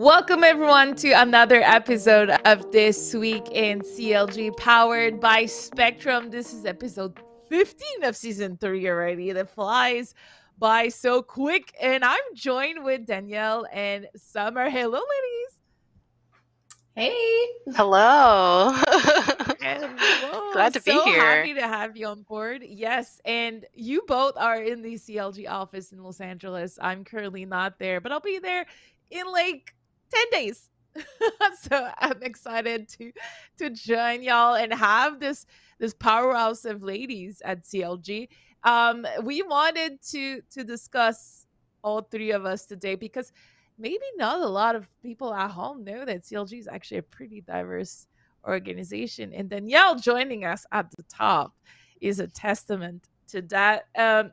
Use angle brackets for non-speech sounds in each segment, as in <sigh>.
Welcome, everyone, to another episode of This Week in CLG, powered by Spectrum. This is episode 15 of season three already. That flies by so quick. And I'm joined with Danielle and Summer. Hello, ladies. Hey. Hello. <laughs> Hello. Glad to be here. Happy to have you on board. Yes, and you both are in the CLG office in Los Angeles. I'm currently not there, but I'll be there in like 10 days. <laughs> so I'm excited to to join y'all and have this this powerhouse of ladies at CLG. Um, we wanted to to discuss all three of us today because maybe not a lot of people at home know that CLG is actually a pretty diverse organization. And Danielle joining us at the top is a testament to that. Um,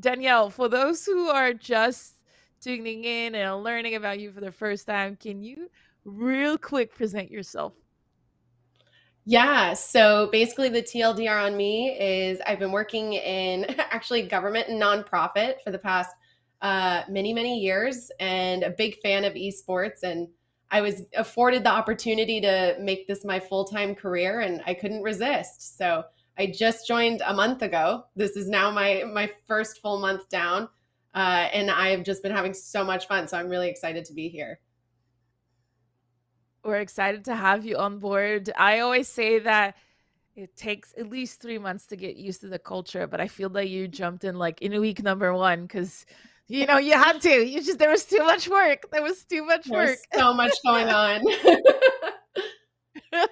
Danielle, for those who are just tuning in and learning about you for the first time, can you real quick present yourself? Yeah, so basically, the TLDR on me is I've been working in <laughs> actually government and nonprofit for the past uh, many, many years and a big fan of esports. And I was afforded the opportunity to make this my full time career, and I couldn't resist. So I just joined a month ago. This is now my my first full month down, uh, and I've just been having so much fun. So I'm really excited to be here. We're excited to have you on board. I always say that it takes at least three months to get used to the culture, but I feel that you jumped in like in week number one because you know you had to. You just there was too much work. There was too much There's work. so much going on. <laughs>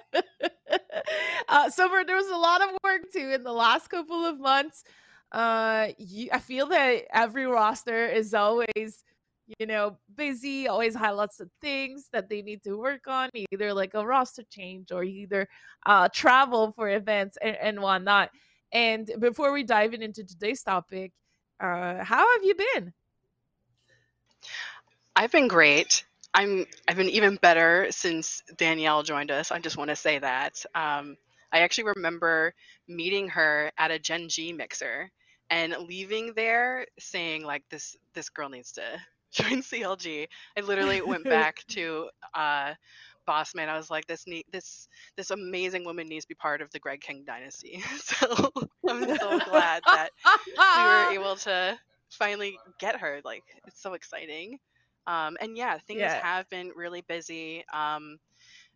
uh, Summer, there was a lot of work too in the last couple of months. Uh, you, I feel that every roster is always, you know, busy, always lots of things that they need to work on, either like a roster change or either uh, travel for events and, and whatnot. And before we dive in into today's topic, uh, how have you been? I've been great. I'm I've been even better since Danielle joined us. I just want to say that. Um, I actually remember meeting her at a Gen G mixer and leaving there saying like this this girl needs to <laughs> join CLG. I literally went <laughs> back to uh, boss man. I was like this need this this amazing woman needs to be part of the Greg King dynasty. <laughs> so I'm so glad that we were able to finally get her. Like it's so exciting. Um, and yeah, things Yeah. have been really busy. Um,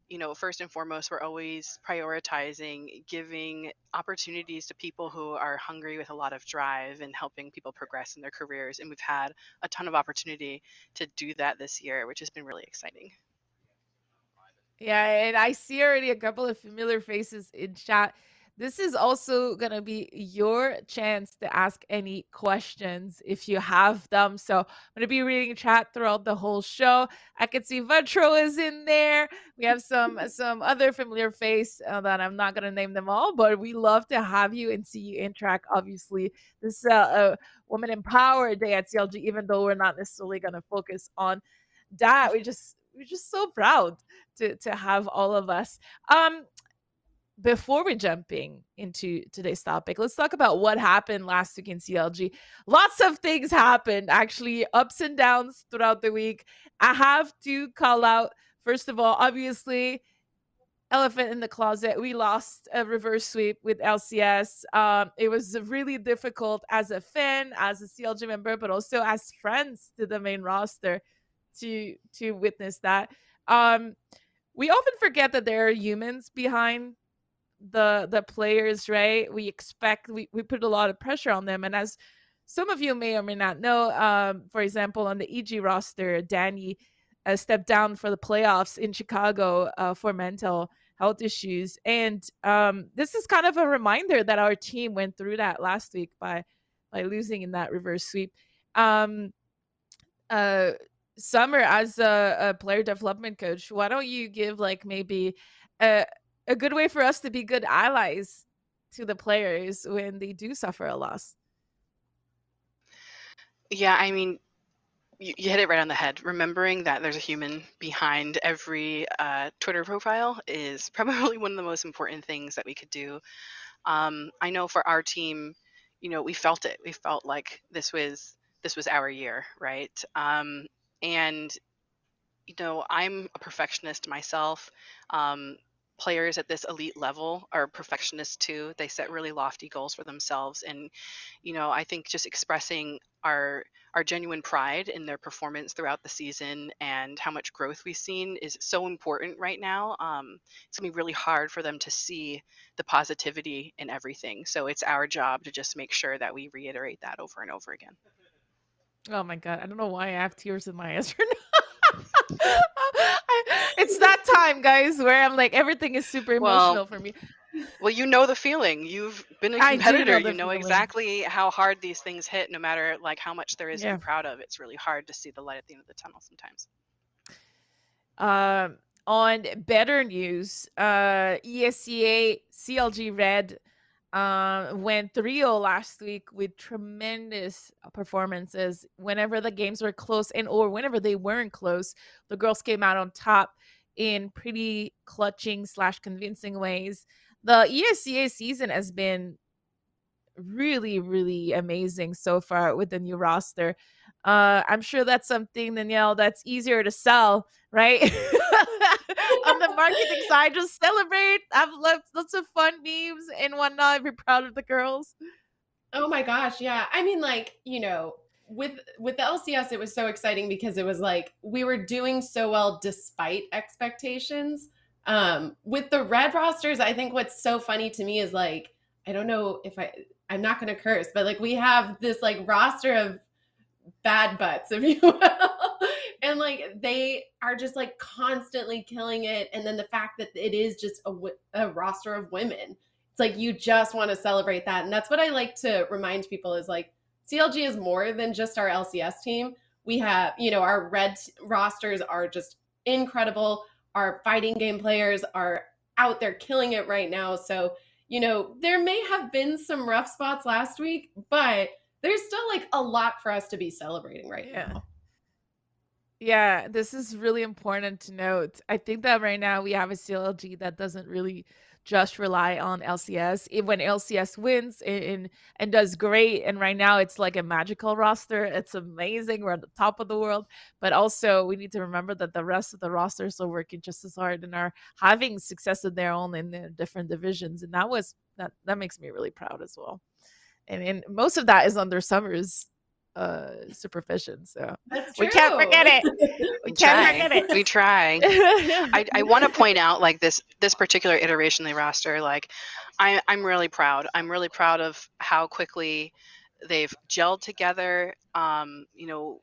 you know, first and foremost, we're always prioritizing giving opportunities to people who are hungry with a lot of drive and helping people progress in their careers. And we've had a ton of opportunity to do that this year, which has been really exciting. Yeah, and I see already a couple of familiar faces in chat. This is also going to be your chance to ask any questions if you have them. So I'm going to be reading chat throughout the whole show. I can see Vetro is in there. We have some <laughs> some other familiar face uh, that I'm not going to name them all, but we love to have you and see you interact. Obviously, this is a, a Woman Empowered Day at CLG, even though we're not necessarily going to focus on that. We just we're just so proud to to have all of us. Um, before we jumping into today's topic, let's talk about what happened last week in CLG. Lots of things happened, actually, ups and downs throughout the week. I have to call out, first of all, obviously, elephant in the closet. We lost a reverse sweep with LCS. Um, it was really difficult as a fan, as a CLG member, but also as friends to the main roster to to witness that. Um, we often forget that there are humans behind the the players right? We expect we, we put a lot of pressure on them and as some of you may or may not know um for example on the eg roster danny uh, stepped down for the playoffs in chicago uh, for mental health issues and um this is kind of a reminder that our team went through that last week by by losing in that reverse sweep. Um uh summer as a, a player development coach why don't you give like maybe a a good way for us to be good allies to the players when they do suffer a loss. Yeah, I mean, you, you hit it right on the head. Remembering that there's a human behind every uh, Twitter profile is <laughs> probably one of the most important things that we could do. Um, I know for our team, you know, we felt it. We felt like this was this was our year, right? Um, and you know, I'm a perfectionist myself. Um, players at this elite level are perfectionists too. They set really lofty goals for themselves, and you know, I think just expressing our our genuine pride in their performance throughout the season and how much growth we've seen is so important right now. Um, it's gonna be really hard for them to see the positivity in everything. So it's our job to just make sure that we reiterate that over and over again. Oh my god, I don't know why I have tears in my eyes <laughs> right now. <laughs> it's that time, guys, where I'm like everything is super emotional well, for me. Well, you know the feeling. You've been a competitor. Know you know feeling. exactly how hard these things hit, no matter like how much there is yeah. to be proud of. It's really hard to see the light at the end of the tunnel sometimes. Um, on better news, uh, ESEA CLG Red uh, went 3-0 last week with tremendous performances. Whenever the games were close and or whenever they weren't close, the girls came out on top in pretty clutching slash convincing ways. The ESEA season has been really, really amazing so far with the new roster. Uh, I'm sure that's something, Danielle, that's easier to sell, right? <laughs> Marketing side, just celebrate. I've left lots of fun memes and whatnot. Be proud of the girls. Oh my gosh, yeah. I mean, like, you know, with with the LCS, it was so exciting because it was like we were doing so well despite expectations. Um, with the red rosters, I think what's so funny to me is like, I don't know if I I'm not gonna curse, but like we have this like roster of bad butts, if you <laughs> will. And like they are just like constantly killing it. And then the fact that it is just a, a roster of women, it's like you just want to celebrate that. And that's what I like to remind people is like CLG is more than just our LCS team. We have, you know, our red rosters are just incredible. Our fighting game players are out there killing it right now. So, you know, there may have been some rough spots last week, but there's still like a lot for us to be celebrating right yeah. now. Yeah, this is really important to note. I think that right now we have a CLG that doesn't really just rely on LCS. when LCS wins and, and does great, and right now it's like a magical roster. It's amazing. We're at the top of the world, but also we need to remember that the rest of the rosters are working just as hard and are having success of their own in their different divisions, and that was that that makes me really proud as well and, and most of that is under Summer's uh supervision so we can't forget it. We, we can't forget it. We try. <laughs> I, I want to point out like this this particular iteration of the roster like I, i'm really proud. I'm really proud of how quickly they've gelled together. Um you know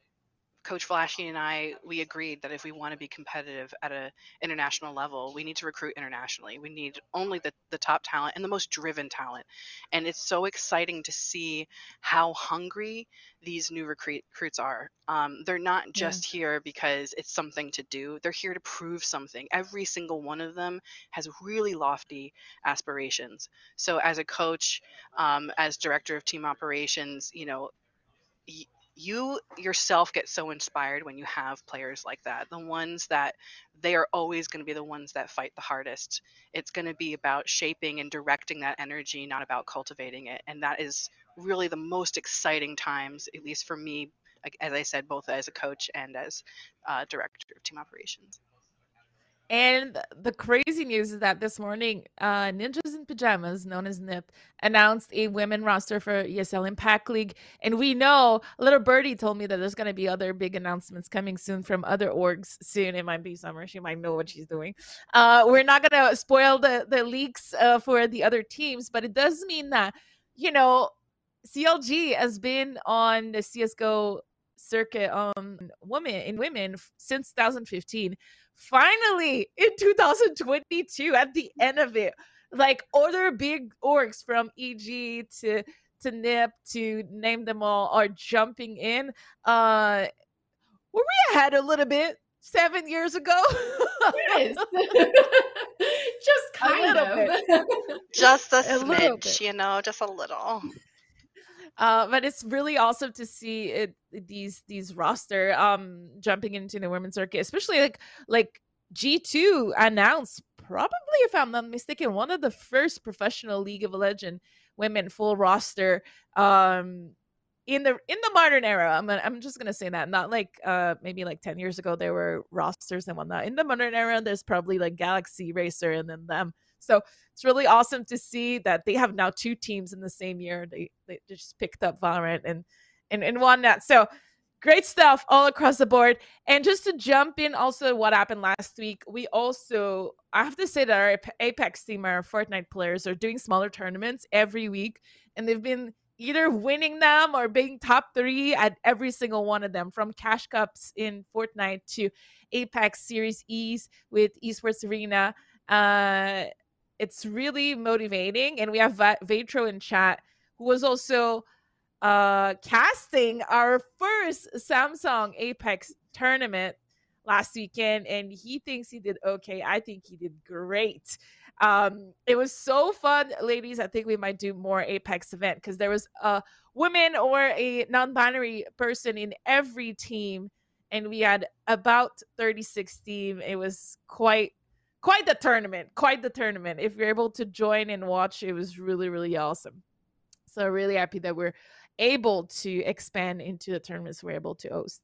Coach Flashy and I, we agreed that if we want to be competitive at an international level, we need to recruit internationally. We need only the, the top talent and the most driven talent. And it's so exciting to see how hungry these new recruit, recruits are. Um, they're not just yeah. here because it's something to do, they're here to prove something. Every single one of them has really lofty aspirations. So, as a coach, um, as director of team operations, you know, you yourself get so inspired when you have players like that. The ones that they are always going to be the ones that fight the hardest. It's going to be about shaping and directing that energy not about cultivating it. And that is really the most exciting times at least for me as i said both as a coach and as uh, director of team operations and the crazy news is that this morning, uh, Ninjas in Pajamas, known as NIP, announced a women roster for ESL Impact League. And we know, little birdie told me that there's going to be other big announcements coming soon from other orgs soon. It might be summer. She might know what she's doing. Uh, we're not going to spoil the, the leaks uh, for the other teams, but it does mean that, you know, CLG has been on the CSGO circuit um women in women since 2015 finally in 2022 at the end of it like other big orgs from eg to to nip to name them all are jumping in. Uh were we ahead a little bit seven years ago. Yes. <laughs> <laughs> just kind of. <laughs> Just a, a smidge you know just a little uh, but it's really awesome to see it these these roster um jumping into the women's circuit, especially like like G2 announced probably if I'm not mistaken one of the first professional League of Legend women full roster um in the in the modern era. I'm, I'm just gonna say that not like uh maybe like 10 years ago there were rosters and whatnot. In the modern era there's probably like galaxy racer and then them so it's really awesome to see that they have now two teams in the same year. They they just picked up valorant and and, and won that. So great stuff all across the board. And just to jump in also what happened last week we also i have to say that our apex team our fortnite players are doing smaller tournaments every week and they've been either winning them or being top three at every single one of them, from Cash Cups in Fortnite to Apex Series E's with Esports Arena. Uh, it's really motivating. And we have Vatro in chat, who was also uh, casting our first Samsung Apex tournament last weekend. And he thinks he did okay. I think he did great. Um, it was so fun, ladies. I think we might do more Apex event because there was a woman or a non-binary person in every team, and we had about 36 team. It was quite quite the tournament, quite the tournament. If you're able to join and watch, it was really, really awesome. So really happy that we're able to expand into the tournaments we're able to host.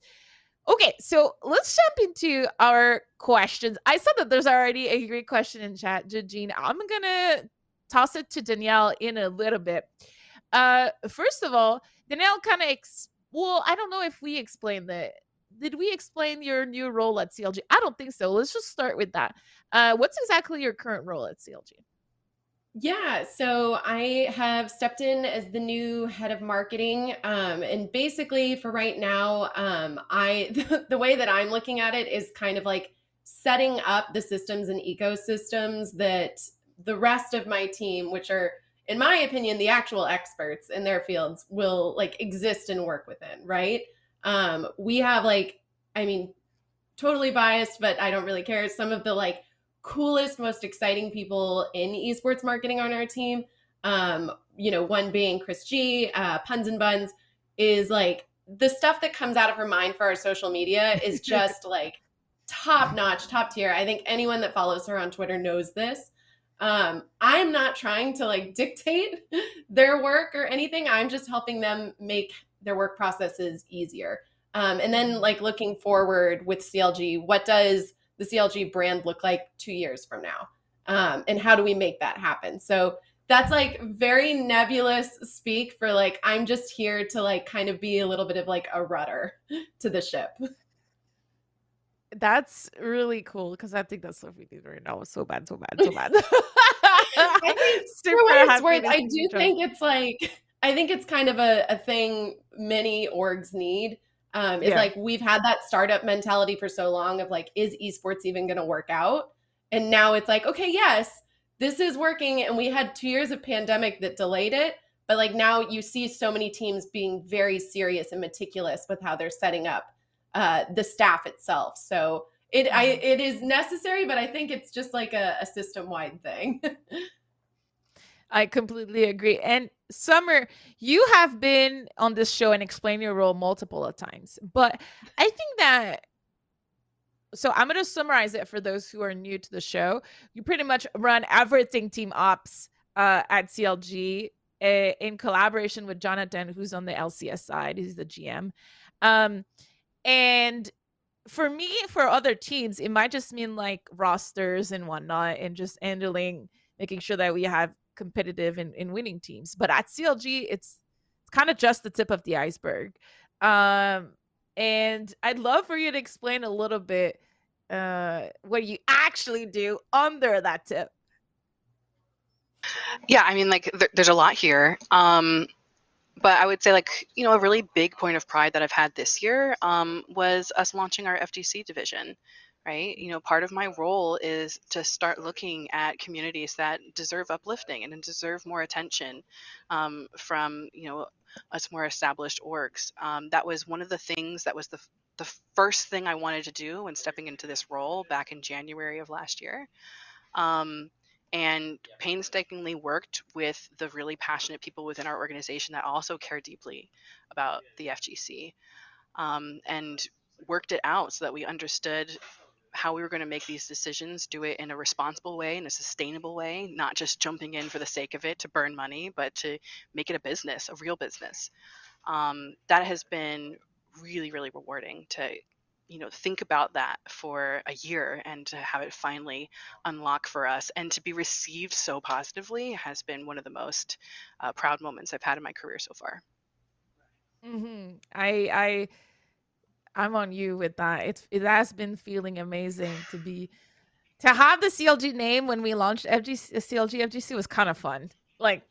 Okay, so let's jump into our questions. I saw that there's already a great question in chat, Jean. I'm gonna toss it to Danielle in a little bit. Uh, first of all, Danielle kind of ex- well, I don't know if we explained that. Did we explain your new role at CLG? I don't think so. Let's just start with that. Uh, what's exactly your current role at CLG? Yeah, so I have stepped in as the new head of marketing. Um, and basically, for right now, um, I <laughs> the, the way that I'm looking at it is kind of like setting up the systems and ecosystems that the rest of my team, which are in my opinion the actual experts in their fields, will like exist and work within. Right? Um, we have like, I mean, totally biased, but I don't really care. Some of the like coolest, most exciting people in esports marketing on our team. Um, you know, one being Chris G, uh, Puns and Buns, is like the stuff that comes out of her mind for our social media is <laughs> just like top notch, top tier. I think anyone that follows her on Twitter knows this. Um, I'm not trying to like dictate <laughs> their work or anything. I'm just helping them make their work processes easier. Um, and then like looking forward with CLG, what does the CLG brand look like two years from now? Um, and how do we make that happen? So that's like very nebulous speak for like, I'm just here to like kind of be a little bit of like a rudder <laughs> to the ship. That's really cool because I think that's what we need right now. So bad, so bad, so bad. <laughs> I think <laughs> for what it's worth, I do think it's like I think it's kind of a, a thing many orgs need um, is yeah. like we've had that startup mentality for so long of like, is esports even going to work out? And now it's like, okay, yes, this is working. And we had two years of pandemic that delayed it. But like now you see so many teams being very serious and meticulous with how they're setting up uh, the staff itself. So it I, mm-hmm. it is necessary, but I think it's just like a, a system wide thing. <laughs> I completely agree. And Summer, you have been on this show and explained your role multiple of times, but I think that so I'm going to summarize it for those who are new to the show. You pretty much run everything team ops uh, at CLG uh, eh, in collaboration with Jonathan, who's on the LCS side. He's the GM. Um, and for me, for other teams, it might just mean like rosters and whatnot, and just handling, making sure that we have competitive in, in winning teams. But at CLG, it's it's kind of just the tip of the iceberg. Um, and I'd love for you to explain a little bit uh, what you actually do under that tip. Yeah, I mean, like, there, there's a lot here. Um, but I would say, like, you know, a really big point of pride that I've had this year um, was us launching our FGC division right? You know, part of my role is to start looking at communities that deserve uplifting and deserve more attention um, from, you know, us more established orgs. Um, that was one of the things that was the, the first thing I wanted to do when stepping into this role back in January of last year. Um, and painstakingly worked with the really passionate people within our organization that also care deeply about the FGC um, and worked it out so that we understood how we were going to make these decisions, do it in a responsible way, in a sustainable way, not just jumping in for the sake of it to burn money, but to make it a business, a real business. um, that has been really, really rewarding to you know think about that for a year and to have it finally unlock for us and to be received so positively has been one of the most uh, proud moments i've had in my career so far mm-hmm. i i i'm on you with that it's it has been feeling amazing to be to have the clg name when we launched FGC, clg fgc was kind of fun like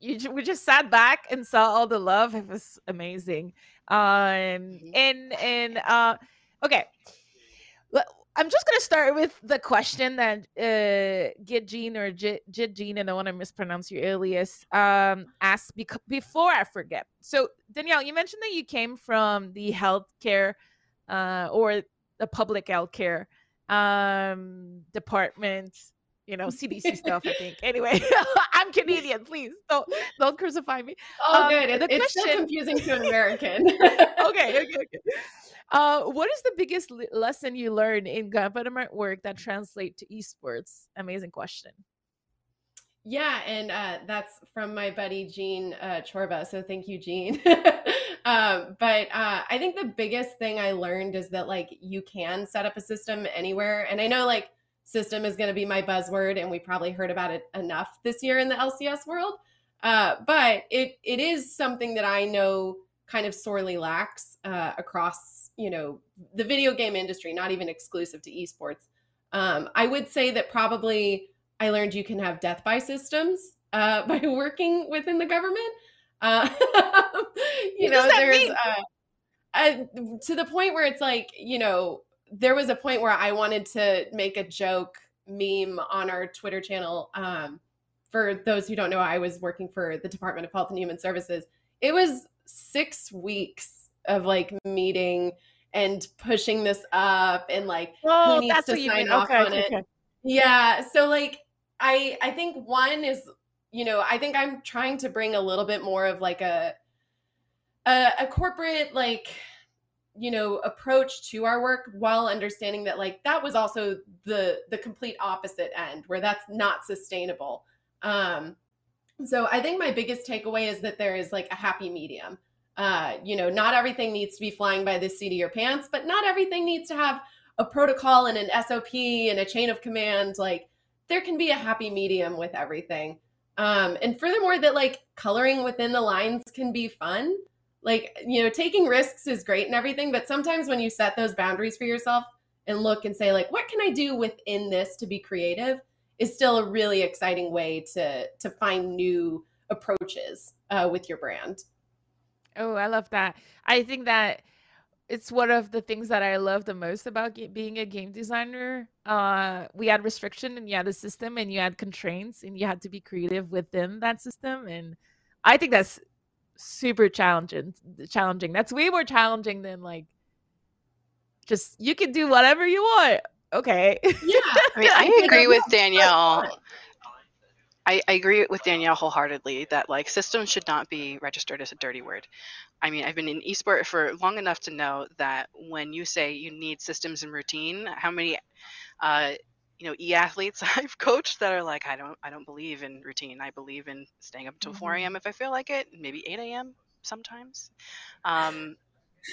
you we just sat back and saw all the love it was amazing um mm-hmm. and and uh Okay. I'm just gonna start with the question that uh, Git Jean or Jit, Jean, and I want to mispronounce your alias, um, asked bec- before I forget. So Danielle, you mentioned that you came from the healthcare uh, or the public healthcare um, department, you know, CDC stuff. I think. <laughs> Anyway, <laughs> I'm Canadian. Please don't don't crucify me. Oh, um, good. It, it's question... still confusing to an American. <laughs> okay. Okay. Okay. Uh, what is the biggest lesson you learned in government work that translate to esports? Amazing question. Yeah, and uh, that's from my buddy Gene uh, Chorba. So thank you, Gene. um, <laughs> but uh, I think the biggest thing I learned is that like you can set up a system anywhere, and I know like system is going to be my buzzword, and we probably heard about it enough this year in the LCS world. Uh, but it it is something that I know kind of sorely lacks uh, across you know the video game industry not even exclusive to esports. Um, i would say that probably i learned you can have death by systems uh, <laughs> by working within the government. Uh, <laughs> you know there's uh, to the point where it's like you know there was a point where i wanted to make a joke meme on our twitter channel. Um, for those who don't know i was working for the department of health and human services. It was six weeks of like meeting and pushing this up and like oh, who needs to sign off okay, on okay, it. Yeah. So like I I think one is, you know, I think I'm trying to bring a little bit more of like a a, a corporate like you know approach to our work while understanding that like that was also the the complete opposite end where that's not sustainable um so I think my biggest takeaway is that there is like a happy medium. Uh, you know, not everything needs to be flying by the seat of your pants, but not everything needs to have a protocol and an SOP and a chain of command. Like there can be a happy medium with everything. Um, and furthermore, that like coloring within the lines can be fun. Like, you know, taking risks is great and everything, but sometimes when you set those boundaries for yourself and look and say, like, what can I do within this to be creative? is still a really exciting way to to find new approaches uh, with your brand. Oh, I love that. I think that it's one of the things that I love the most about being a game designer. Uh, we had restriction and you had a system and you had constraints and you had to be creative within that system. And I think that's super challenging. Challenging. That's way more challenging than like just you can do whatever you want okay. Yeah. I mean, <laughs> I agree with Danielle. I, I, agree with Danielle wholeheartedly that like systems should not be registered as a dirty word. I mean, I've been in esport for long enough to know that when you say you need systems and routine, how many uh, you know e-athletes <laughs> I've coached that are like, I don't I don't believe in routine. I believe in staying up until mm-hmm. 4 a.m. if I feel like it, maybe 8 a.m. sometimes. Um,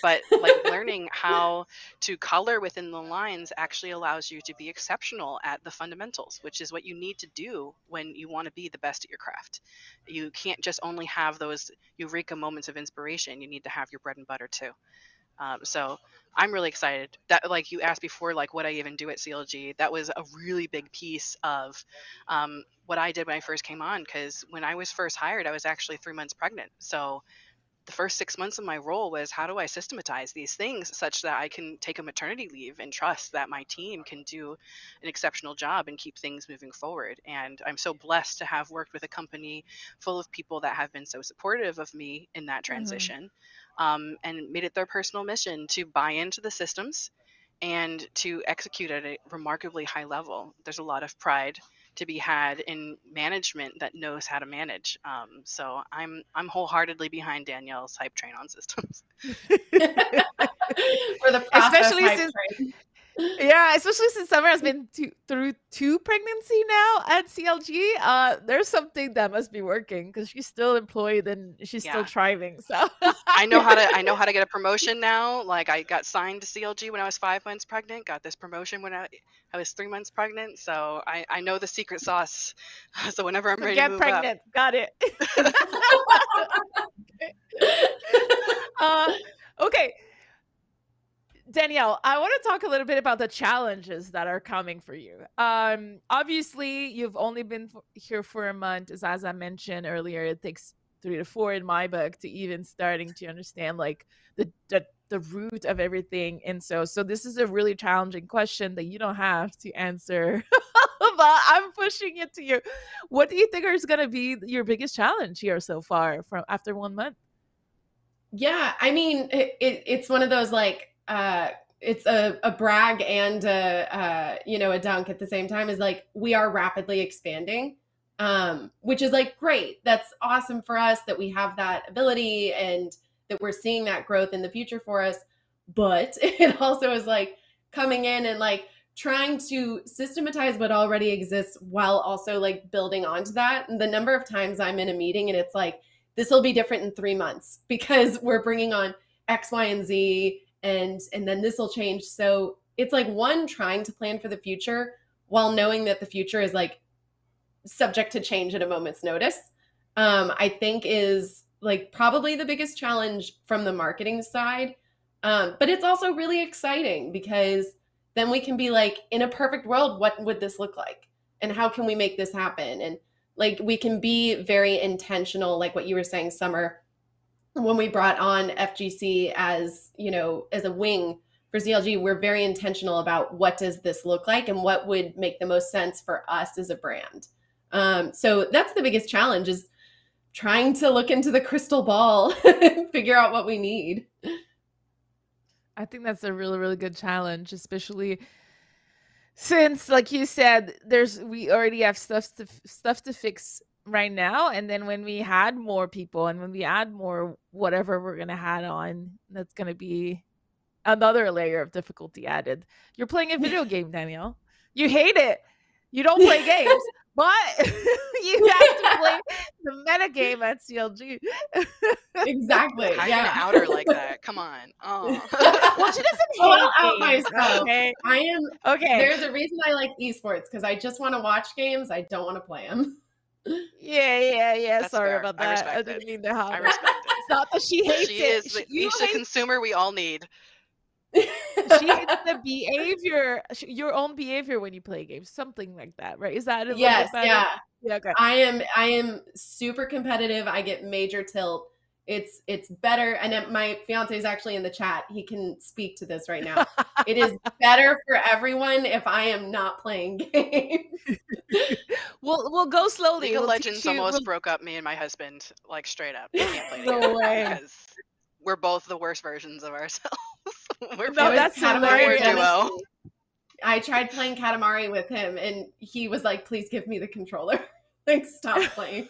but like <laughs> learning how to color within the lines actually allows you to be exceptional at the fundamentals which is what you need to do when you want to be the best at your craft. You can't just only have those eureka moments of inspiration you need to have your bread and butter too. Um, so i'm really excited. That like you asked before like what i even do at clg that was a really big piece of um, what i did when i first came on because when i was first hired i was actually three months pregnant. So the first six months of my role was how do I systematize these things such that I can take a maternity leave and trust that my team can do an exceptional job and keep things moving forward. And I'm so blessed to have worked with a company full of people that have been so supportive of me in that mm-hmm. transition mm-hmm. um, and made it their personal mission to buy into the systems and to execute at a remarkably high level. There's a lot of pride to be had in management that knows how to manage. Um, so I'm I'm wholeheartedly behind Danielle's hype train on systems. <laughs> For the especially since. Train. Yeah, especially since Summer has been to, through two pregnancy now at CLG. Uh, there's something that must be working because she's still employed and she's yeah. still thriving. So <laughs> I know how to I know how to get a <laughs> promotion now. Like I got signed to CLG when I was five months pregnant. Got this promotion when I I was three months pregnant. So I I know the secret sauce. <laughs> So whenever I'm ready get to move pregnant, up, got it. uh, okay. Danielle, I want to talk a little bit about the challenges that are coming for you. Um, obviously, you've only been here for a month, as, as I mentioned earlier. It takes three to four in my book to even starting to understand like the, the the root of everything. And so, so this is a really challenging question that you don't have to answer, <laughs> but I'm pushing it to you. What do you think is going to be your biggest challenge here so far from after one month? Yeah, I mean, it, it, it's one of those like uh, it's a, a brag and a, uh, you know a dunk at the same time is like we are rapidly expanding um, which is like great. That's awesome for us that we have that ability and that we're seeing that growth in the future for us. But <laughs> it also is like coming in and like trying to systematize what already exists while also like building onto that. And the number of times i'm in a meeting and it's like this will be different in three months <laughs> because we're bringing on x y and z and and then this will change. So it's like one trying to plan for the future while knowing that the future is like subject to change at a moment's notice um i think is like probably the biggest challenge from the marketing side. Um but it's also really exciting because then we can be like in a perfect world what would this look like? And how can we make this happen? And like we can be very intentional like what you were saying summer when we brought on FGC as, you know, as a wing for CLG, we're very intentional about what does this look like and what would make the most sense for us as a brand. Um, so that's the biggest challenge is trying to look into the crystal ball <laughs> and figure out what we need. I think that's a really, really good challenge, especially since, like you said, there's we already have stuff to stuff to fix right now and then when we had more people and when we add more whatever we're going to add on that's going to be another layer of difficulty added. You're playing a video <laughs> game danielle. You hate it. You don't play <laughs> games but <laughs> you have to play the meta game at clg exactly. How yeah. you out her like that? Come on. Oh. Well she doesn't hate well, out myself. okay? I am okay. there's a reason i like esports because i just want to watch games. I don't want to play them yeah, yeah, yeah. That's Sorry fair. about that. I, respect didn't it. mean to have I respect it. It's not that she hates she it. is the She, you niche the hate, consumer we all need she hates <laughs> the behavior, your own behavior when you play games, something like that, right? Is that a yes yeah Yeah. Okay. I am I am super competitive. I get major tilt. It's it's better and then my fiance is actually in the chat. He can speak to this right now. <laughs> it is better for everyone if I am not playing <laughs> games. we'll we'll go slowly. league of We'll legends you. almost We'll, broke up me and my husband like straight up we can't play no way. because we're both the worst versions of ourselves <laughs> we're No, both that's the Katamari war duo I tried playing Katamari with him and he was like, please give me the controller. like stop playing.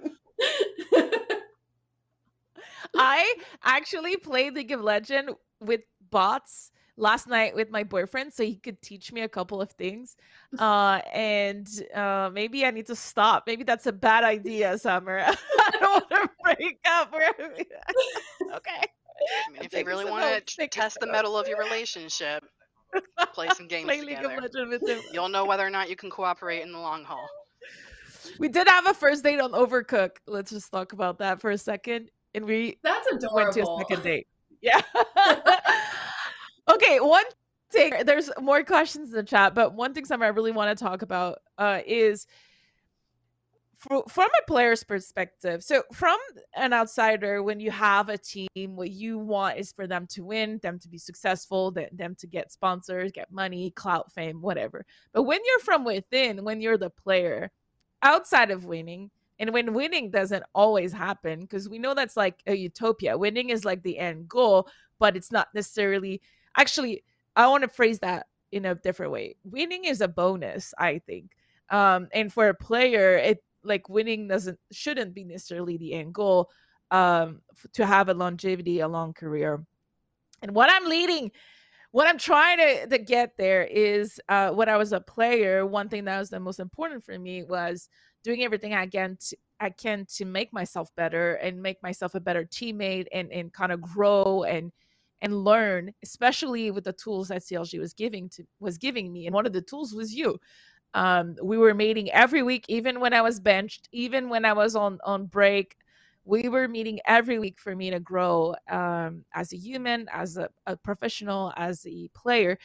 I actually played League of Legend with bots last night with my boyfriend so he could teach me a couple of things. Uh and uh maybe I need to stop. Maybe that's a bad idea, Summer. <laughs> I don't want to <laughs> break up. <laughs> Okay. I mean, if you really want to test the metal of your relationship play some games Play League of together Legends with him. you'll know whether or not you can cooperate in the long haul We did have a first date on Overcook. Let's just talk about that for a second. And we That's went to a second date. <laughs> <laughs> Yeah. okay, one thing there's more questions in the chat, but one thing Summer I really want to talk about uh is fro- from a player's perspective. So from an outsider, when you have a team, what you want is for them to win, them to be successful, th- them to get sponsors, get money, clout, fame, whatever. But when you're from within, when you're the player, outside of winning, and when winning doesn't always happen, because we know that's like a utopia. Winning is like the end goal, but it's not necessarily actually, I want to phrase that in a different way. Winning is a bonus, I think. Um, and for a player, it like winning doesn't shouldn't be necessarily the end goal um to have a longevity, a long career. And what I'm leading what I'm trying to, to get there is uh, when I was a player, one thing that was the most important for me was doing everything I can to, I can to make myself better and make myself a better teammate and and kind of grow and and learn, especially with the tools that CLG was giving to was giving me. And one of the tools was you. Um, we were meeting every week, even when I was benched, even when I was on on break we were meeting every week for me to grow um, as a human, as a, a professional, as a player.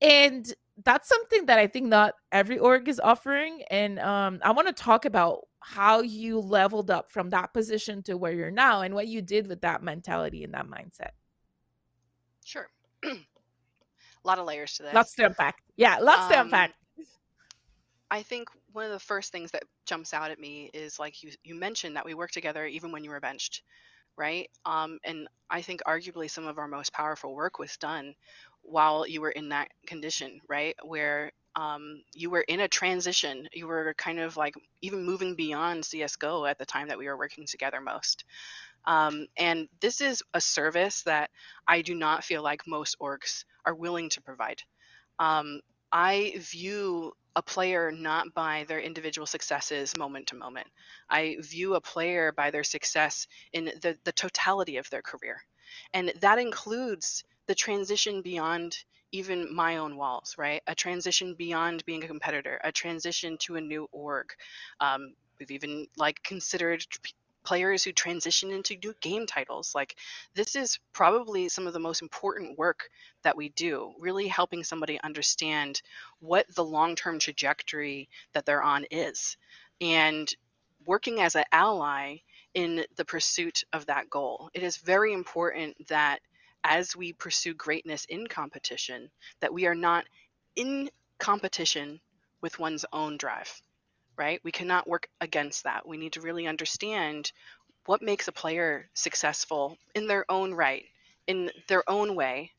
And that's something that I think not every org is offering. And um, I want to talk about how you leveled up from that position to where you're now and what you did with that mentality and that mindset. Sure. a lot of layers to this. Lots to unpack. Yeah, lots um, to unpack. I think one of the first things that jumps out at me is like you you mentioned that we worked together even when you were benched, right? Um, and I think arguably some of our most powerful work was done while you were in that condition, right? Where um, you were in a transition. You were kind of like even moving beyond CSGO at the time that we were working together most. Um, and this is a service that I do not feel like most orgs are willing to provide. Um, I view a player not by their individual successes moment to moment. I view a player by their success in the, the totality of their career. And that includes the transition beyond even my own walls, right? A transition beyond being a competitor, a transition to a new org. Um, we've even like considered players who transition into new game titles. Like this is probably some of the most important work that we do, really helping somebody understand what the long-term trajectory that they're on is. And working as an ally in the pursuit of that goal. It is very important that as we pursue greatness in competition, that we are not in competition with one's own drive right? We cannot work against that. We need to really understand what makes a player successful in their own right, in their own way,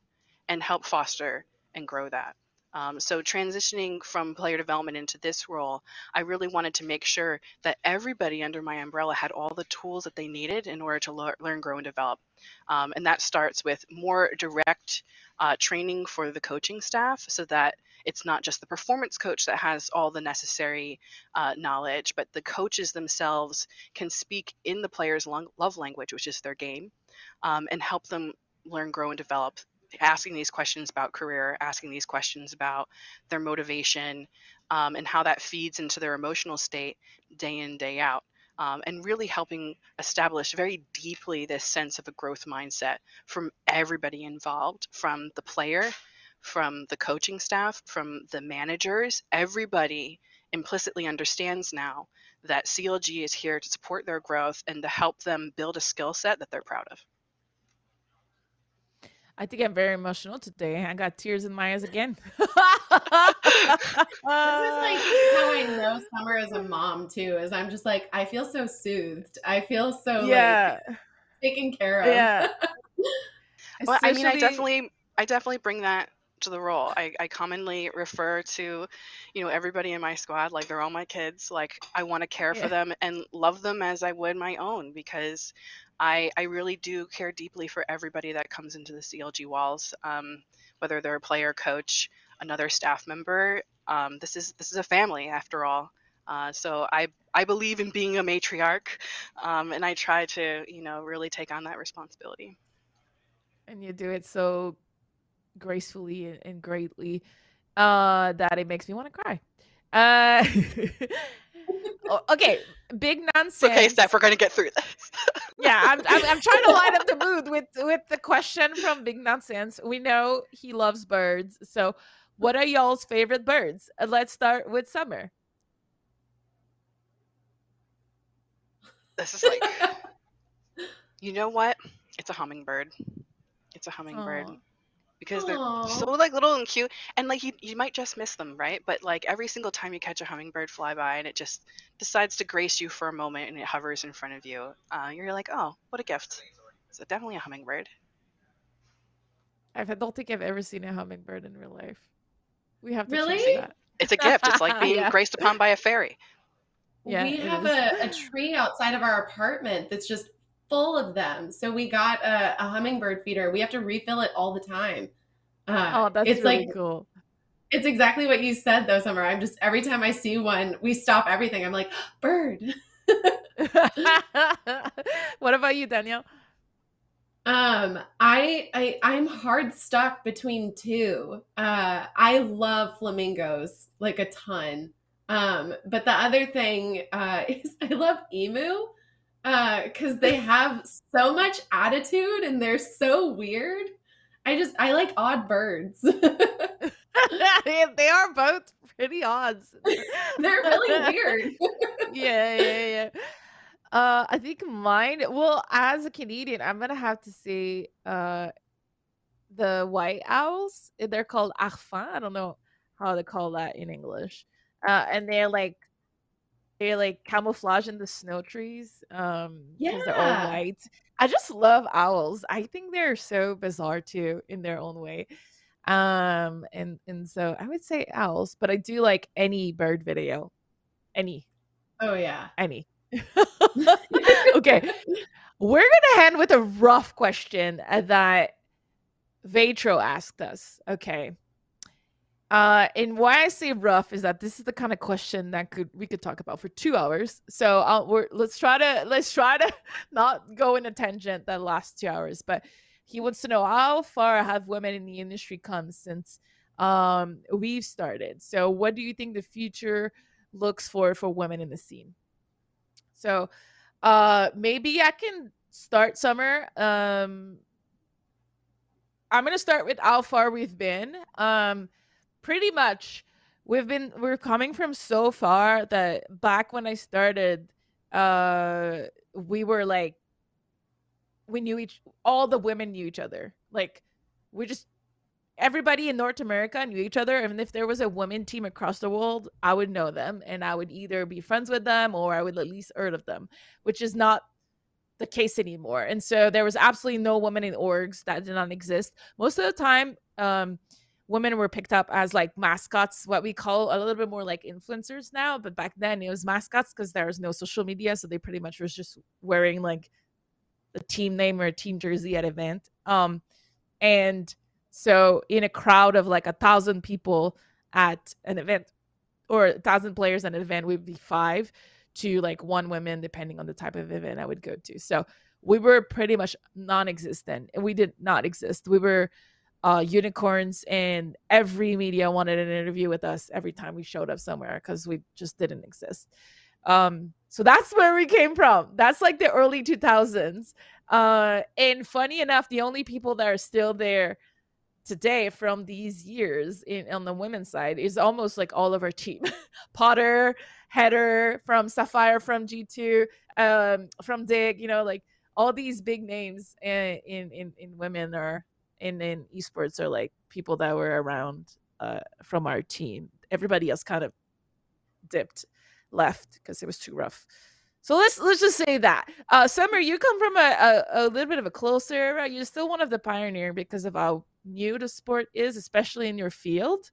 and help foster and grow that. Um, so transitioning from player development into this role, I really wanted to make sure that everybody under my umbrella had all the tools that they needed in order to le- learn, grow, and develop. Um, and that starts with more direct uh, training for the coaching staff so that it's not just the performance coach that has all the necessary uh, knowledge, but the coaches themselves can speak in the player's love language, which is their game, um, and help them learn, grow, and develop. Asking these questions about career, asking these questions about their motivation, um, and how that feeds into their emotional state day in, day out. Um, and really helping establish very deeply this sense of a growth mindset from everybody involved, from the player from the coaching staff, from the managers, everybody implicitly understands now that CLG is here to support their growth and to help them build a skill set that they're proud of. I think I'm very emotional today. I got tears in my eyes again. <laughs> this is like how I know Summer as a mom too. Is I'm just like I feel so soothed. I feel so yeah. like taken care of. Yeah. <laughs> well, I mean, I definitely, I definitely bring that to the role. I, I commonly refer to, you know, everybody in my squad like they're all my kids. Like I want to care yeah. for them and love them as I would my own because I I really do care deeply for everybody that comes into the CLG walls, um, whether they're a player, coach, another staff member. Um, this is this is a family after all. Uh, so I I believe in being a matriarch, um, and I try to you know really take on that responsibility. And you do it so gracefully and, greatly uh, that it makes me want to cry. Uh, <laughs> okay, big nonsense. Okay, Steph, we're gonna get through this. <laughs> yeah, I'm, I'm, I'm trying to light up the <laughs> mood with with the question from Big Nonsense. We know he loves birds, so what are y'all's favorite birds? Uh, let's start with Summer. This is like, <laughs> you know what? It's a hummingbird. It's a hummingbird. Aww because they're so like little and cute and like you, you might just miss them right? But like every single time you catch a hummingbird fly by and it just decides to grace you for a moment and it hovers in front of you uh, you're like oh what a gift. So definitely a hummingbird. I don't think i've ever seen a hummingbird in real life. We have to really? that. it's a gift. It's like being <laughs> yeah. graced upon by a fairy. Yeah, we have a, a <laughs> tree outside of our apartment that's just full of them. So we got a, a, hummingbird feeder. We have to refill it all the time. Uh, Oh, that's it's really like cool. it's exactly what you said though, Summer. I'm just every time I see one, we stop everything. I'm like, <gasps> bird. <laughs> what about you, Danielle? Um, I I I'm hard stuck between two. Uh, I love flamingos like a ton. Um, but the other thing uh, <laughs> is I love emu uh, because they have so much attitude and they're so weird. I just I like odd birds. <laughs> they are both pretty odds. <laughs> they're really <laughs> weird. yeah, yeah, yeah. Uh, I think mine. Well, as a Canadian, I'm gonna have to say, uh, the white owls. eh, They're called harfangs. I don't know how they call that in English. Uh, and they're like they're like camouflage in the snow trees. Um, because they're all Yeah. white. I just love owls. I think they're so bizarre too in their own way. Um, and and so I would say owls, but I do like any bird video. Any, Oh yeah. any. <laughs> okay, <laughs> we're gonna end with a rough question uh, that Vetro asked us. Okay. Uh, and why I say rough is that this is the kind of question that could we could talk about for two hours. So uh, we're let's try to let's try to <laughs> not go in a tangent that lasts two hours. But he wants to know how far have women in the industry come since um we've started. So what do you think the future looks for for women in the scene? So uh maybe I can start summer. Um I'm gonna start with how far we've been. Um pretty much we've been we're coming from so far that back when I started, uh we were like we knew each all the women knew each other. Like we just everybody in North America knew each other. And if there was a women team across the world, I would know them and I would either be friends with them or I would at least heard of them, which is not the case anymore. And so there was absolutely no women in orgs that did not exist. Most of the time, um, women were picked up as like mascots, what we call a little bit more like influencers now. But back then it was mascots because there was no social media. So they pretty much was just wearing like the team name or a team jersey at event. Um, and so in a crowd of like a thousand people at an event or a thousand players at an event would be five to like one woman depending on the type of event I would go to. So we were pretty much non-existent. We did not exist. We were uh, unicorns, and every media wanted an interview with us every time we showed up somewhere because we just didn't exist. Um, so that's where we came from. That's like the early 2000s. Uh, and funny enough, the only people that are still there today from these years in on the women's side is almost like all of our team. <laughs> Potter, Header from Sapphire from G2, um, from Dig, you know, like all these big names in in in, in women are in in esports are like people that were around uh from our team. Everybody else kind of dipped left because it was too rough. So let's let's just say that. Uh Summer, you come from a, a, a little bit of a closer era. You're still one of the pioneer because of how new the sport is, especially in your field.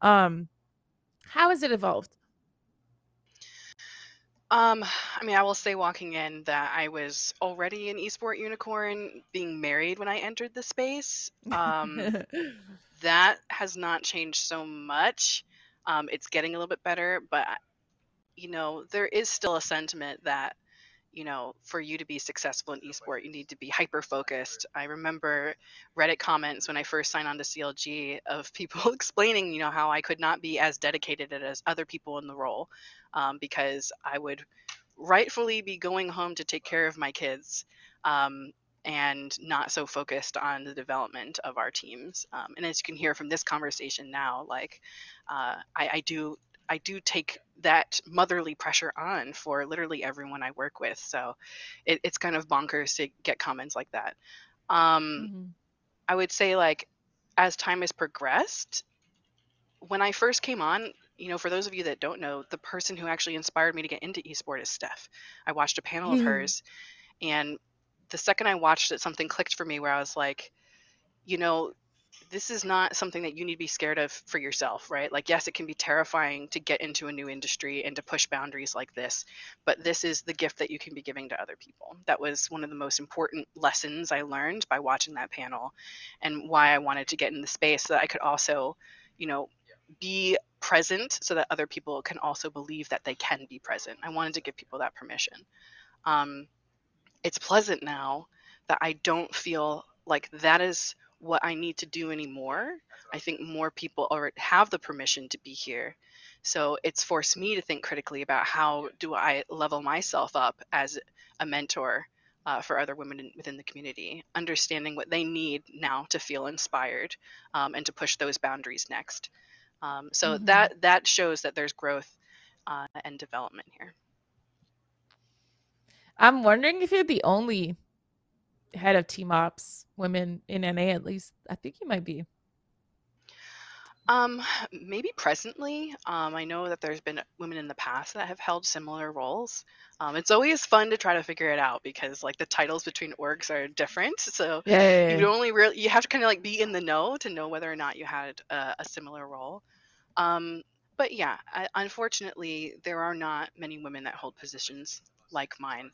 Um how has it evolved? Um, <sighs> I mean, I will say walking in that I was already an esport unicorn, being married when I entered the space. Um, <laughs> that has not changed so much. Um, it's getting a little bit better, but you know, there is still a sentiment that you know, for you to be successful in esport, you need to be hyper focused. I remember Reddit comments when I first signed on to CLG of <laughs> people <laughs> explaining, you know, how I could not be as dedicated as other people in the role um, because I would rightfully be going home to take care of my kids um, and not so focused on the development of our teams. Um, and as you can hear from this conversation now, like uh, I, I do I do take that motherly pressure on for literally everyone I work with. So it, it's kind of bonkers to get comments like that. Um, Mhm. I would say, like, as time has progressed, when I first came on, you know, for those of you that don't know, the person who actually inspired me to get into esport is Steph. I watched a panel of hers, and the second I watched it, something clicked for me where I was like, you know, this is not something that you need to be scared of for yourself, right? Like, yes, it can be terrifying to get into a new industry and to push boundaries like this, but this is the gift that you can be giving to other people. That was one of the most important lessons I learned by watching that panel and why I wanted to get in the space so that I could also, you know, be present so that other people can also believe that they can be present. I wanted to give people that permission. Um, it's pleasant now that I don't feel like that is what I need to do anymore. I think more people already have the permission to be here. So it's forced me to think critically about how do I level myself up as a mentor uh, for other women in, within the community, understanding what they need now to feel inspired um, and to push those boundaries next. Um, so mm-hmm. that that shows that there's growth uh, and development here. I'm wondering if you're the only head of team ops women in NA at least. I think you might be. Um, maybe presently. Um, I know that there's been women in the past that have held similar roles. Um, it's always fun to try to figure it out because like the titles between orgs are different. So yeah. you only really you have to kind of like be in the know to know whether or not you had a, a similar role. Um, but yeah, I, unfortunately, there are not many women that hold positions like mine.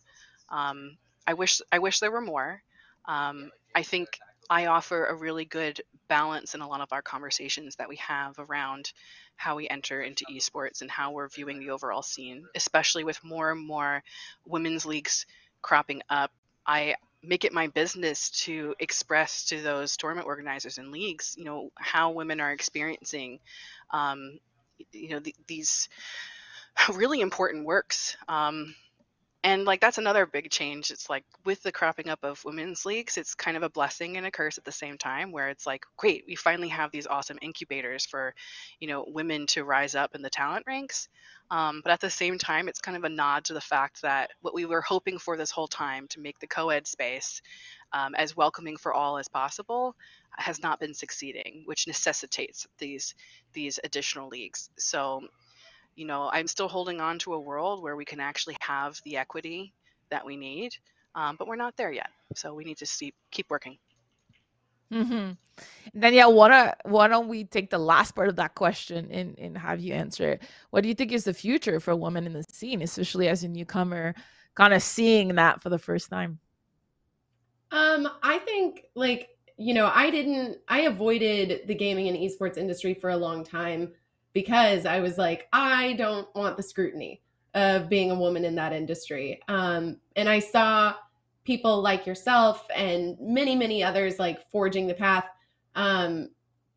Um, I wish I wish there were more. Um, I think I offer a really good balance in a lot of our conversations that we have around how we enter into esports and how we're viewing the overall scene, especially with more and more women's leagues cropping up. I make it my business to express to those tournament organizers and leagues, you know, how women are experiencing, um, you know, th- these really important works. Um, and like that's another big change it's like with the cropping up of women's leagues it's kind of a blessing and a curse at the same time where it's like great we finally have these awesome incubators for you know women to rise up in the talent ranks. Um, but at the same time it's kind of a nod to the fact that what we were hoping for this whole time to make the co-ed space um, as welcoming for all as possible has not been succeeding which necessitates these these additional leagues. So you know, I'm still holding on to a world where we can actually have the equity that we need, um, but we're not there yet. So we need to see, keep working. Mm-hmm. Then yeah, why why don't we take the last part of that question and and have you answer it? What do you think is the future for women in the scene, especially as a newcomer, kind of seeing that for the first time? Um, I think like you know, I didn't, I avoided the gaming and esports industry for a long time because I was like, I don't want the scrutiny of being a woman in that industry. Um, and I saw people like yourself and many, many others like forging the path um,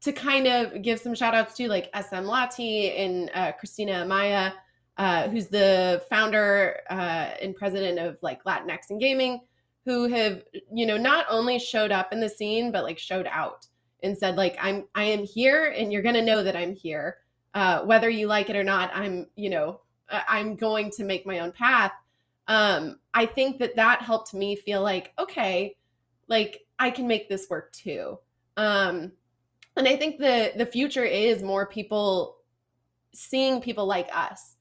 to kind of give some shout outs to like SM Lati and uh, Cristina Amaya, uh, who's the founder uh, and president of like Latinx and gaming, who have, you know, not only showed up in the scene, but like showed out and said like, I'm, I am here and you're going to know that I'm here uh, whether you like it or not i'm you know i'm going to make my own path. Um, i think that that helped me feel like okay like i can make this work too. Um, and i think the the future is more people seeing people like us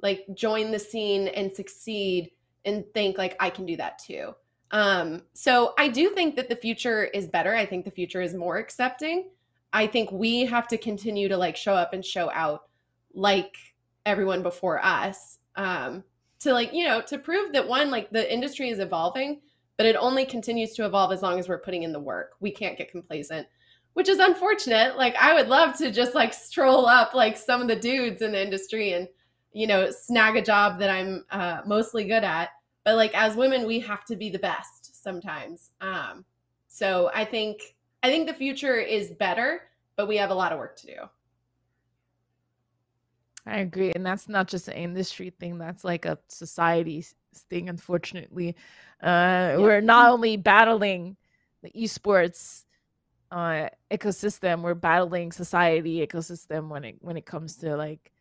like join the scene and succeed and think like i can do that too. Um, so i do think that the future is better. I think the future is more accepting I think we have to continue to like show up and show out like everyone before us um, to like, you know, to prove that one, like the industry is evolving, but it only continues to evolve as long as we're putting in the work. We can't get complacent, which is unfortunate. Like, I would love to just like stroll up like some of the dudes in the industry and, you know, snag a job that I'm uh, mostly good at. But like, as women, we have to be the best sometimes. Um, so I think I think the future is better, but we have a lot of work to do. I agree. And that's not just an industry thing, that's like a society thing, unfortunately. Uh, yeah. We're not only battling the esports uh, ecosystem, we're battling society ecosystem when it when it comes to like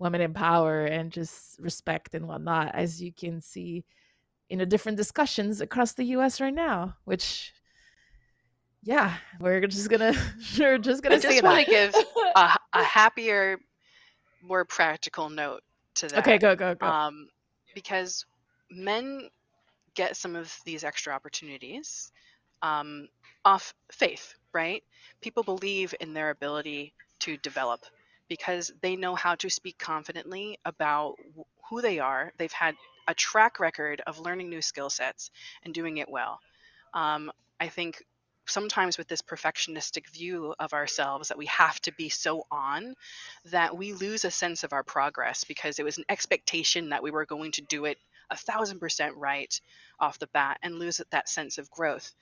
women in power and just respect and whatnot, as you can see in the different discussions across the US right now, which yeah, we're just gonna <laughs> we're just gonna. I just want to give <laughs> a, a happier, more practical note to that. Okay, go go go. Um, because men get some of these extra opportunities um, off faith, right? People believe in their ability to develop because they know how to speak confidently about who they are. They've had a track record of learning new skill sets and doing it well. Um, I think sometimes with this perfectionistic view of ourselves that we have to be so on that we lose a sense of our progress because it was an expectation that we were going to do it a thousand percent right off the bat and lose that sense of growth.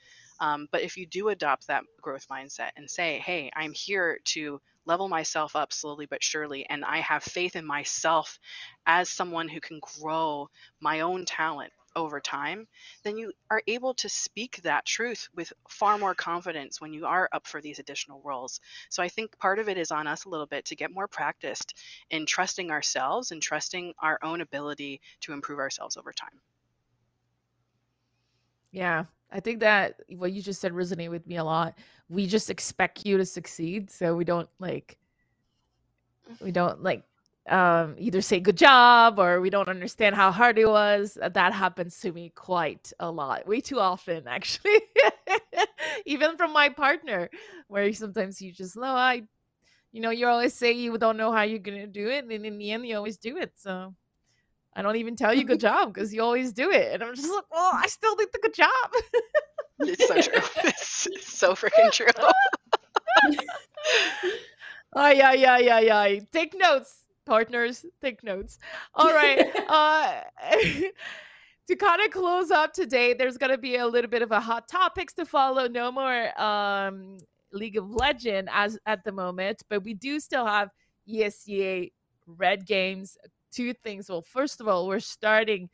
Um, but if you do adopt that growth mindset and say, hey, I'm here to level myself up slowly but surely, and I have faith in myself as someone who can grow my own talent over time, then you are able to speak that truth with far more confidence when you are up for these additional roles. So I think part of it is on us a little bit to get more practiced in trusting ourselves and trusting our own ability to improve ourselves over time. Yeah, I think that what you just said resonated with me a lot. We just expect you to succeed, so we don't like we don't like um, either say good job or we don't understand how hard it was. Uh, that happens to me quite a lot, way too often, actually. <laughs> Even from my partner, where sometimes you just know, I, you know, you always say you don't know how you're going to do it. And in the end, you always do it. So I don't even tell you good <laughs> job because you always do it. And I'm just like, well, I still did the good job. it's so true. <laughs> It's so freaking true. Oh yeah, yeah, yeah, yeah. Take notes partners take notes. <laughs> All right uh <laughs> to kind of close up today there's going to be a little bit of a hot topics to follow no more um league of legend as at the moment but we do still have ESEA red games two things. Well first of all we're starting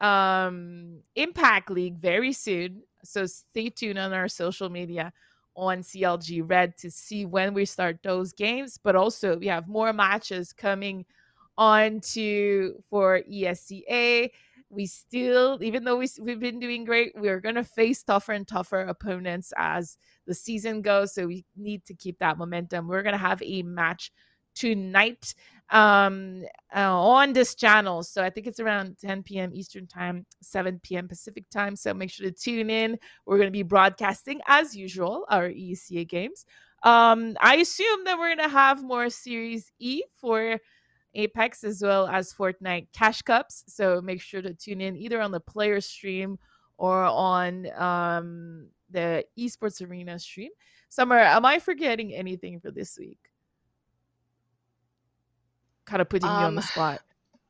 um impact league very soon so stay tuned on our social media on CLG Red to see when we start those games. But also, we have more matches coming on to for ESEA. We still, even though we, we've been doing great, we're going to face tougher and tougher opponents as the season goes. So we need to keep that momentum. We're going to have a match tonight um uh, on this channel. So i think it's around 10 p.m eastern time 7 p.m pacific time. So make sure to tune in. We're going to be broadcasting as usual our ESEA games. Um i assume that we're going to have more series e for apex as well as fortnite cash cups. So make sure to tune in either on the player stream or on um the esports arena stream. Summer am i forgetting anything for this week kind of putting um, you on the um, spot.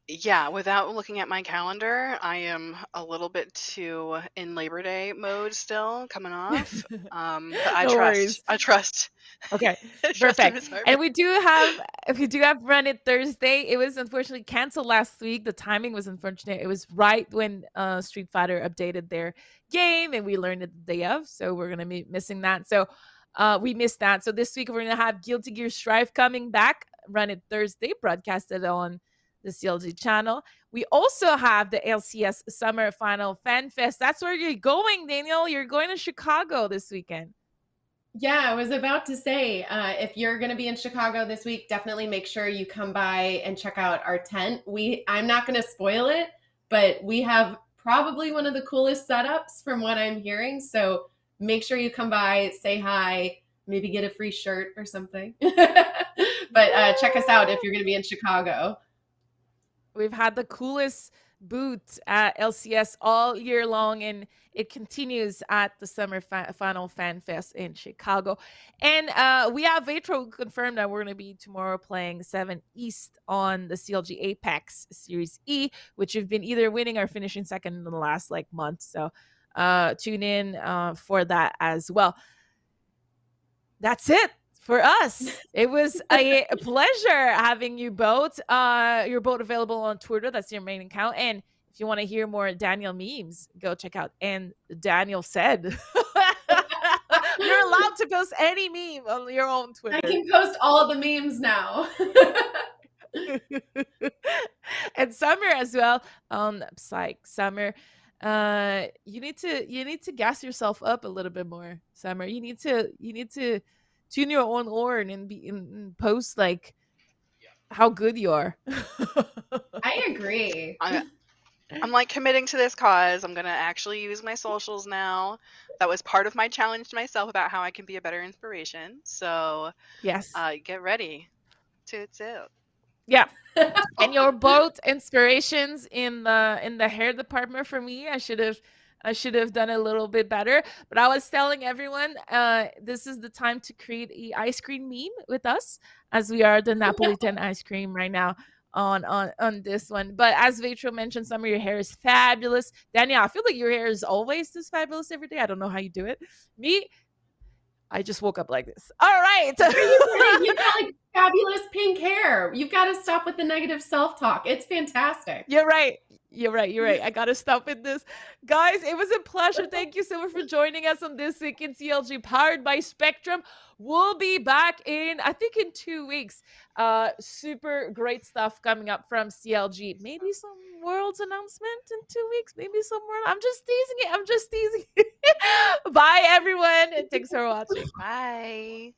Yeah, without looking at my calendar, I am a little bit too in Labor Day mode still coming off. <laughs> Um, but I no trust. Worries. I trust. Okay, <laughs> perfect. And we do have we do have Run It Thursday. It was unfortunately canceled last week. The timing was unfortunate. It was right when uh, Street Fighter updated their game, and we learned it the day of. So we're gonna be missing that. So uh, we missed that. So this week we're gonna have Guilty Gear Strive coming back run it Thursday, broadcasted on the CLG channel. We also have the LCS Summer Final Fan Fest. That's where you're going, Danielle. You're going to Chicago this weekend. Yeah, I was about to say, uh, if you're going to be in Chicago this week, definitely make sure you come by and check out our tent. We, I'm not going to spoil it, but we have probably one of the coolest setups from what I'm hearing. So make sure you come by, say hi, maybe get a free shirt or something. <laughs> but uh, check us out if you're going to be in Chicago. We've had the coolest booth at LCS all year long, and it continues at the Summer Fa- Final Fan Fest in Chicago. And uh, we have Vetro confirmed that we're going to be tomorrow playing 7 East on the CLG Apex Series E, which have been either winning or finishing second in the last like month. So uh, tune in uh, for that as well that's it for us. <laughs> It was a pleasure having you both. Uh, you're both available on Twitter. That's your main account. And if you want to hear more Danielle memes, go check out. And Danielle said, <laughs> you're allowed to post any meme on your own Twitter. I can post all the memes now. <laughs> and Summer as well. Um, psych, Summer uh you need to you need to gas yourself up a little bit more summer you need to you need to tune your own horn and be and post like how good you are <laughs> i agree I, <laughs> I'm like committing to this cause. I'm gonna actually use my socials now. That was part of my challenge to myself about how I can be a better inspiration. So Yes. uh, get ready. Toot toot. yeah. <laughs> and you're both inspirations in the in the hair department for me. I should have I should have done a little bit better. But I was telling everyone, uh, this is the time to create a ice cream meme with us, as we are the Napolitan ice cream right now on on on this one. But as Vetro mentioned, some of your hair is fabulous. Danielle, I feel like your hair is always this fabulous every day. I don't know how you do it. Me, I just woke up like this. All right. You've got like <laughs> fabulous pink hair. You've got to stop with the negative self talk. It's fantastic. You're right. You're right. You're right. I got to stop with this. Guys, it was a pleasure. Thank you so much for joining us on This Week in CLG, powered by Spectrum. We'll be back in, I think, in two weeks. Uh, super great stuff coming up from CLG. Maybe some world's announcement in two weeks. Maybe some world. I'm just teasing it. I'm just teasing it. <laughs> Bye, everyone. And thanks for watching. Bye.